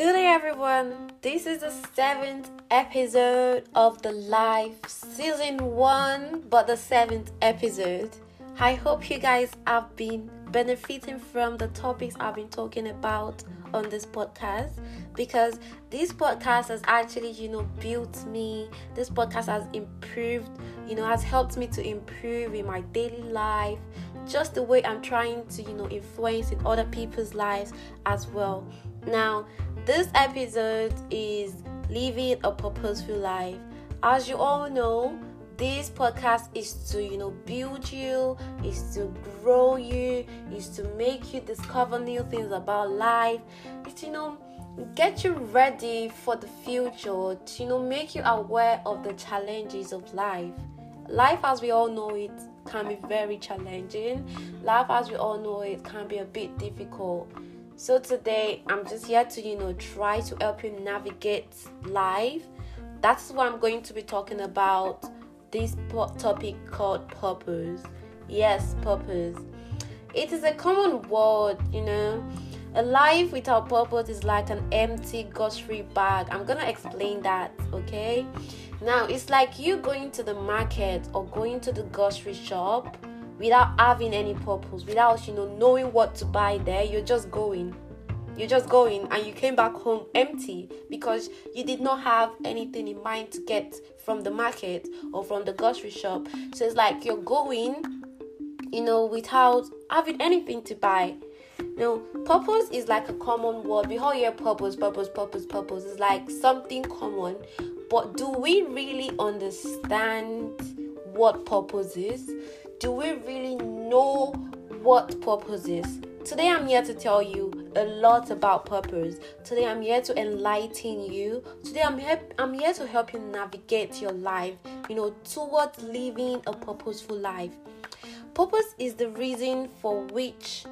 Good day, everyone. This is the seventh episode of the live season one, but the seventh episode. I hope you guys have been benefiting from the topics I've been talking about on this podcast because this podcast has actually, you know, built me. This podcast has improved, you know, has helped me to improve in my daily life, just the way I'm trying to, you know, influence in other people's lives as well. Now, this episode is living a purposeful life. As you all know, this podcast is to you know build you is to grow you is to make you discover new things about life. It's you know get you ready for the future to you know make you aware of the challenges of life. Life as we all know it can be very challenging. Life as we all know it can be a bit difficult so today i'm just here to you know try to help you navigate life that's what i'm going to be talking about this topic called purpose. Yes, purpose. It is a common word, you know. A life without purpose is like an empty grocery bag. I'm gonna explain that, okay? Now, it's like you going to the market or going to the grocery shop without having any purpose, without you know knowing what to buy there. You're just going you're just going and you came back home empty because you did not have anything in mind to get from the market or from the grocery shop. So it's like you're going, you know, without having anything to buy. Know, purpose is like a common word. We all hear purpose, purpose, purpose, purpose. It's like something common. But do we really understand what purpose is? Do we really know what purpose is? Today I'm here to tell you a lot about purpose. Today I'm here to enlighten you. Today I'm here I'm here to help you navigate your life, you know, towards living a purposeful life. Purpose is the reason for which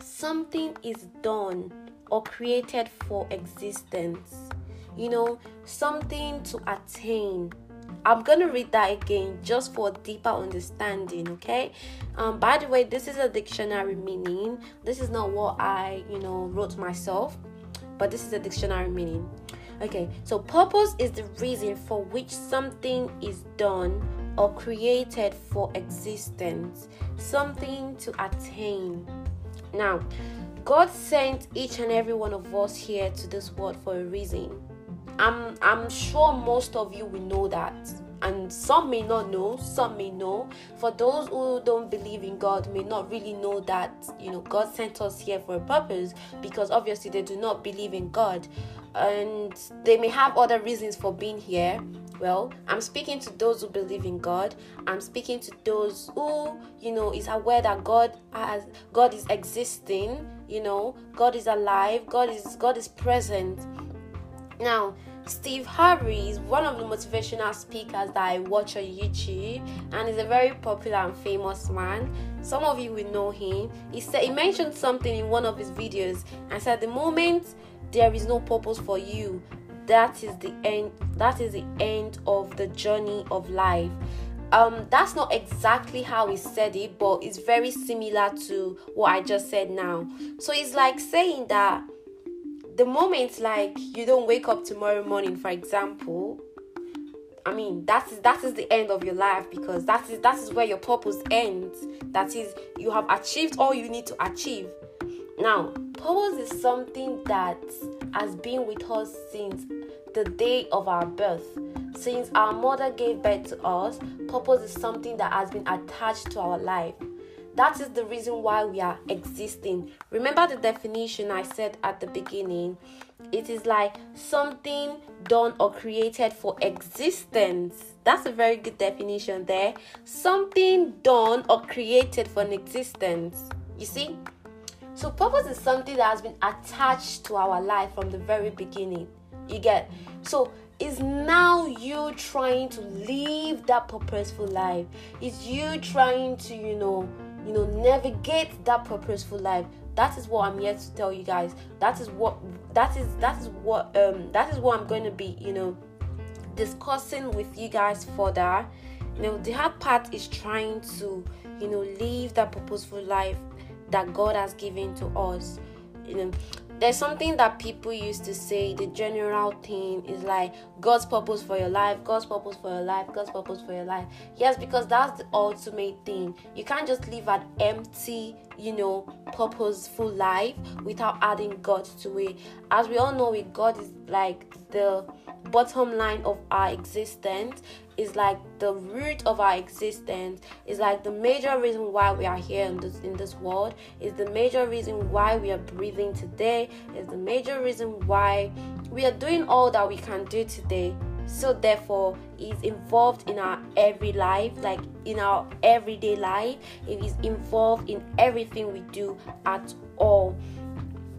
something is done or created for existence. You know, something to attain, I'm gonna read that again just for deeper understanding, okay? Um, by the way, this is a dictionary meaning. This is not what I, you know, wrote myself, but this is a dictionary meaning. Okay, so purpose is the reason for which something is done or created for existence, something to attain. Now, God sent each and every one of us here to this world for a reason. I'm I'm sure most of you will know that. And some may not know, some may know. For those who don't believe in God may not really know that, you know, God sent us here for a purpose because obviously they do not believe in God. And they may have other reasons for being here. Well, I'm speaking to those who believe in God. I'm speaking to those who, you know, is aware that God has God is existing, you know, God is alive, God is God is present now, Steve Harvey is one of the motivational speakers that I watch on YouTube and is a very popular and famous man. Some of you will know him. He said he mentioned something in one of his videos and said the moment there is no purpose for you, that is the end that is the end of the journey of life. Um, that's not exactly how he said it, but it's very similar to what I just said now. So it's like saying that the moment like you don't wake up tomorrow morning for example i mean that is that is the end of your life because that is that is where your purpose ends. That is you have achieved all you need to achieve. Now purpose is something that has been with us since the day of our birth. Since our mother gave birth to us purpose is something that has been attached to our life that is the reason why we are existing. Remember the definition I said at the beginning? It is like something done or created for existence. That's a very good definition there. Something done or created for an existence. You see? So, purpose is something that has been attached to our life from the very beginning. You get? So, is now you trying to live that purposeful life. Is you trying to, you know, you know navigate that purposeful life. That is what i'm here to tell you guys. That is what that is that is what um that is what i'm going to be you know discussing with you guys further. You know the hard part is trying to you know live that purposeful life that god has given to us. You know there's something that people used to say the general thing is like god's purpose for your life god's purpose for your life god's purpose for your life. Yes because that's the ultimate thing. You can't just live an empty you know purposeful life without adding god to it. As we all know with god is like the bottom line of our existence is like the root of our existence is like the major reason why we are here in this in this world is the major reason why we are breathing today is the major reason why we are doing all that we can do today so therefore it's involved in our every life like in our everyday life. It is involved in everything we do at all.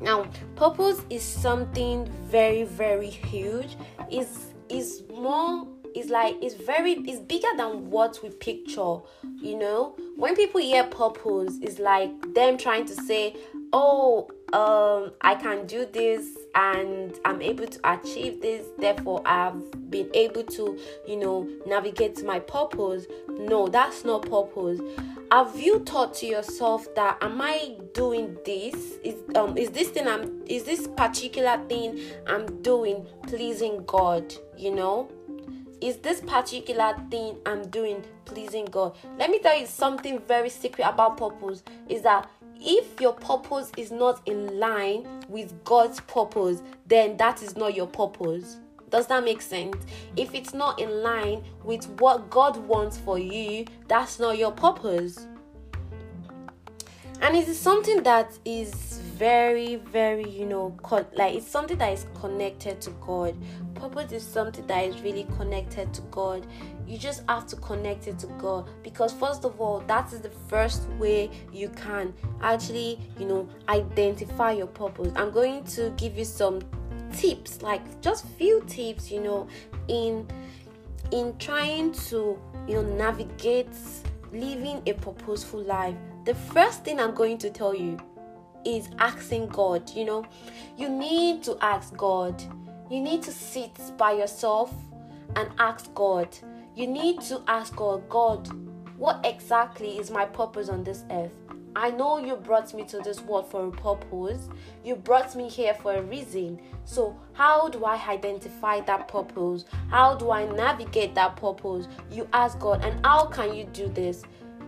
Now purpose is something very very huge. Is is more is like it's very it's bigger than what we picture you know? When people hear purpose it's like them trying to say oh um i can do this and i'm able to achieve this. Therefore i've been able to you know navigate my purpose. No that's not purpose. Have you thought to yourself that am i doing this? Is um is this thing i'm is this particular thing i'm doing pleasing god you know is this particular thing I'm doing pleasing God? Let me tell you something very secret about purpose is that if your purpose is not in line with God's purpose, then that is not your purpose. Does that make sense? If it's not in line with what God wants for you, that's not your purpose. And it is something that is very very you know like it's something that is connected to god. Purpose is something that is really connected to god. You just have to connect it to god because first of all that is the first way you can actually you know identify your purpose. I'm going to give you some tips like just few tips you know in in trying to you know navigate living a purposeful life. The first thing i'm going to tell you is asking God. You know, you need to ask God. You need to sit by yourself and ask God. You need to ask God, God, what exactly is my purpose on this earth? I know you brought me to this world for a purpose. You brought me here for a reason. So, how do I identify that purpose? How do I navigate that purpose? You ask God, and how can you do this?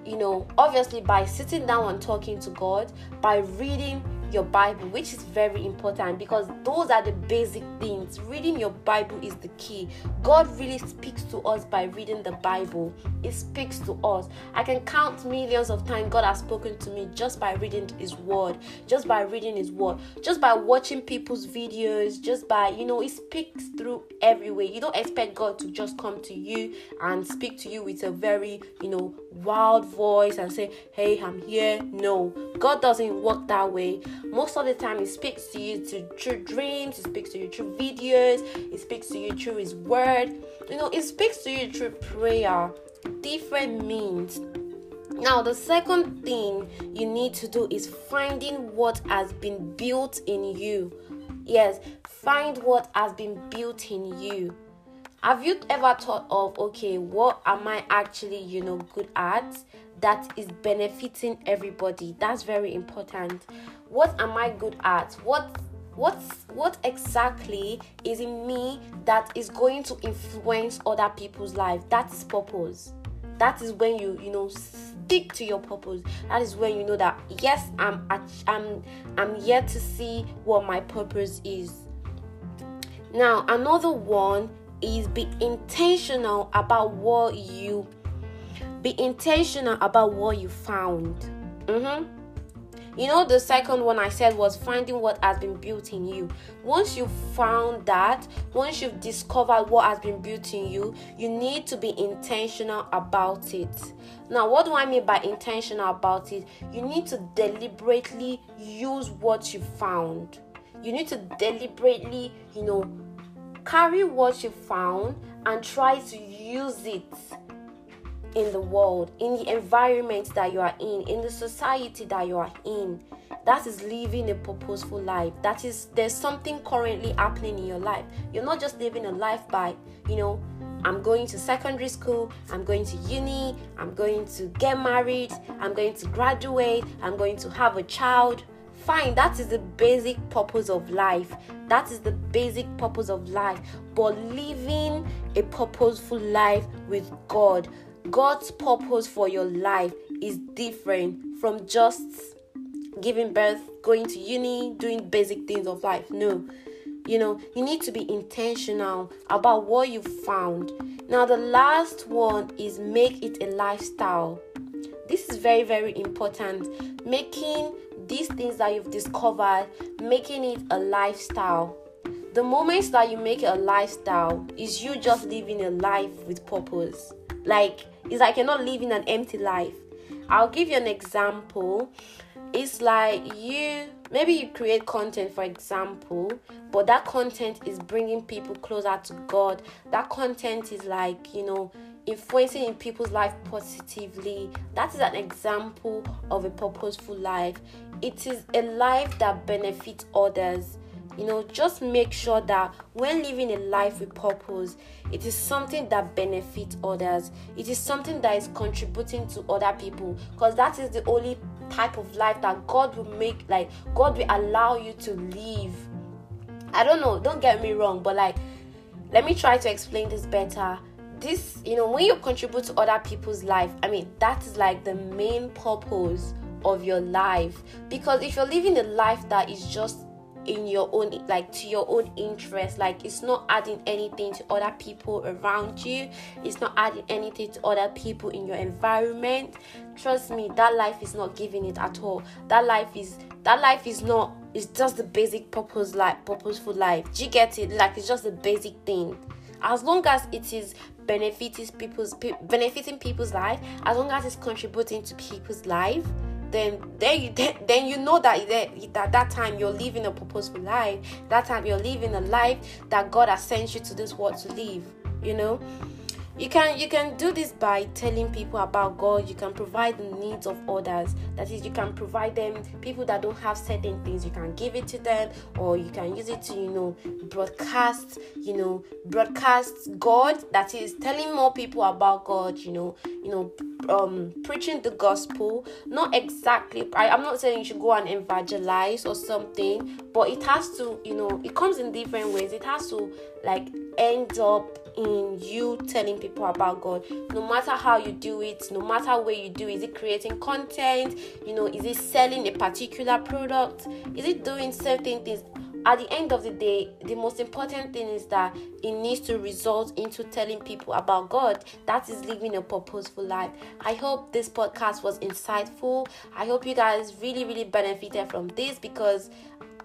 You know, obviously by sitting down and talking to God, by reading your Bible, which is very important because those are the basic things. Reading your Bible is the key. God really speaks to us by reading the Bible, it speaks to us. I can count millions of times God has spoken to me just by reading His Word, just by reading His Word, just by watching people's videos, just by, you know, He speaks through every way. You don't expect God to just come to you and speak to you with a very, you know, wild voice and say, Hey, I'm here. No, God doesn't work that way most of the time he speaks to you through dreams he speaks to you through videos he speaks to you through his word. You know he speaks to you through prayer different means. Now the second thing you need to do is finding what has been built in you. Yes find what has been built in you. Have you ever thought of okay what am i actually you know good at that is benefiting everybody? That's very important what am i good at? What what what exactly is in me that is going to influence other people's life? That is purpose. That is when you you know stick to your purpose. That is when you know that yes i'm i'm i'm yet to see what my purpose is. Now another one is be intentional about what you be intentional about what you found. Mm-hmm you know, the second one I said was finding what has been built in you. Once you've found that, once you've discovered what has been built in you, you need to be intentional about it. Now, what do I mean by intentional about it? You need to deliberately use what you found. You need to deliberately, you know, carry what you found and try to use it in the world, in the environment that you are in, in the society that you are in. That is living a purposeful life. That is, there's something currently happening in your life. You're not just living a life by, you know, I'm going to secondary school, I'm going to uni, I'm going to get married, I'm going to graduate, I'm going to have a child. fine that is the basic purpose of life that is the basic purpose of life but living a purposeful life with god god's purpose for your life is different from just giving birth going to uni doing basic things of life. No. You know you need to be intentional about what you found. Now the last one is make it a lifestyle. This is very very important. Making these things that you've discovered making it a lifestyle. The moments that you make it a lifestyle is you just living a life with purpose. Like it's like you're not living an empty life. I'll give you an example. It's like you maybe you create content for example but that content is bringing people closer to god. That content is like you know influencing in people's life positively. That is an example of a purposeful life. It is a life that benefits others you know just make sure that when living a life with purpose it is something that benefits others. It is something that is contributing to other people. Because that is the only type of life that god will make like god will allow you to live. I don't know don't get me wrong but like let me try to explain this better. This you know when you contribute to other people's life i mean that is like the main purpose of your life. Because if you're living a life that is just in your own like to your own interest. Like it's not adding anything to other people around you. It's not adding anything to other people in your environment. Trust me that life is not giving it at all. That life is that life is not it's just the basic purpose like purposeful life. Do you get it? Like it's just a basic thing. As long as it is benefiting people's benefiting people's life as long as it's contributing to people's life then you then you know that that that time you're living a purposeful life. That time you're living a life that god has sent you to this world to live you know you can you can do this by telling people about god. You can provide the needs of others. That is you can provide them people that don't have certain things. You can give it to them or you can use it to you know broadcast you know broadcast god. That is telling more people about god you know you know um preaching the gospel. Not exactly I, i'm not saying you should go and evangelize or something but it has to you know it comes in different ways. It has to like end up in you telling people about God. No matter how you do it, no matter where you do, is it creating content? You know, is it selling a particular product? Is it doing certain things? At the end of the day, the most important thing is that it needs to result into telling people about God. That is living a purposeful life. I hope this podcast was insightful. I hope you guys really, really benefited from this because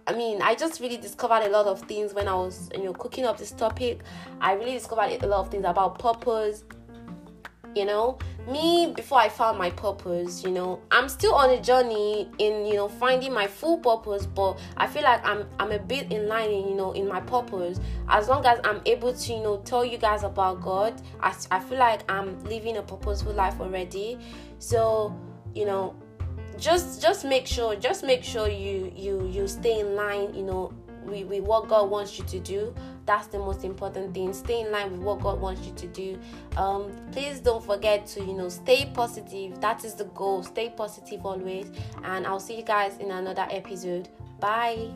I mean, I just really discovered a lot of things when I was, you know, cooking up this topic. I really discovered a lot of things about purpose. You know, me before I found my purpose, you know, I'm still on a journey in, you know, finding my full purpose, but I feel like I'm I'm a bit in line, in, you know, in my purpose. As long as I'm able to, you know, tell you guys about God, I, I feel like I'm living a purposeful life already. So, you know, just just make sure just make sure you you you stay in line you know with, with what god wants you to do. That's the most important thing. Stay in line with what god wants you to do. Um please don't forget to you know stay positive. That is the goal. Stay positive always. And i'll see you guys in another episode. Bye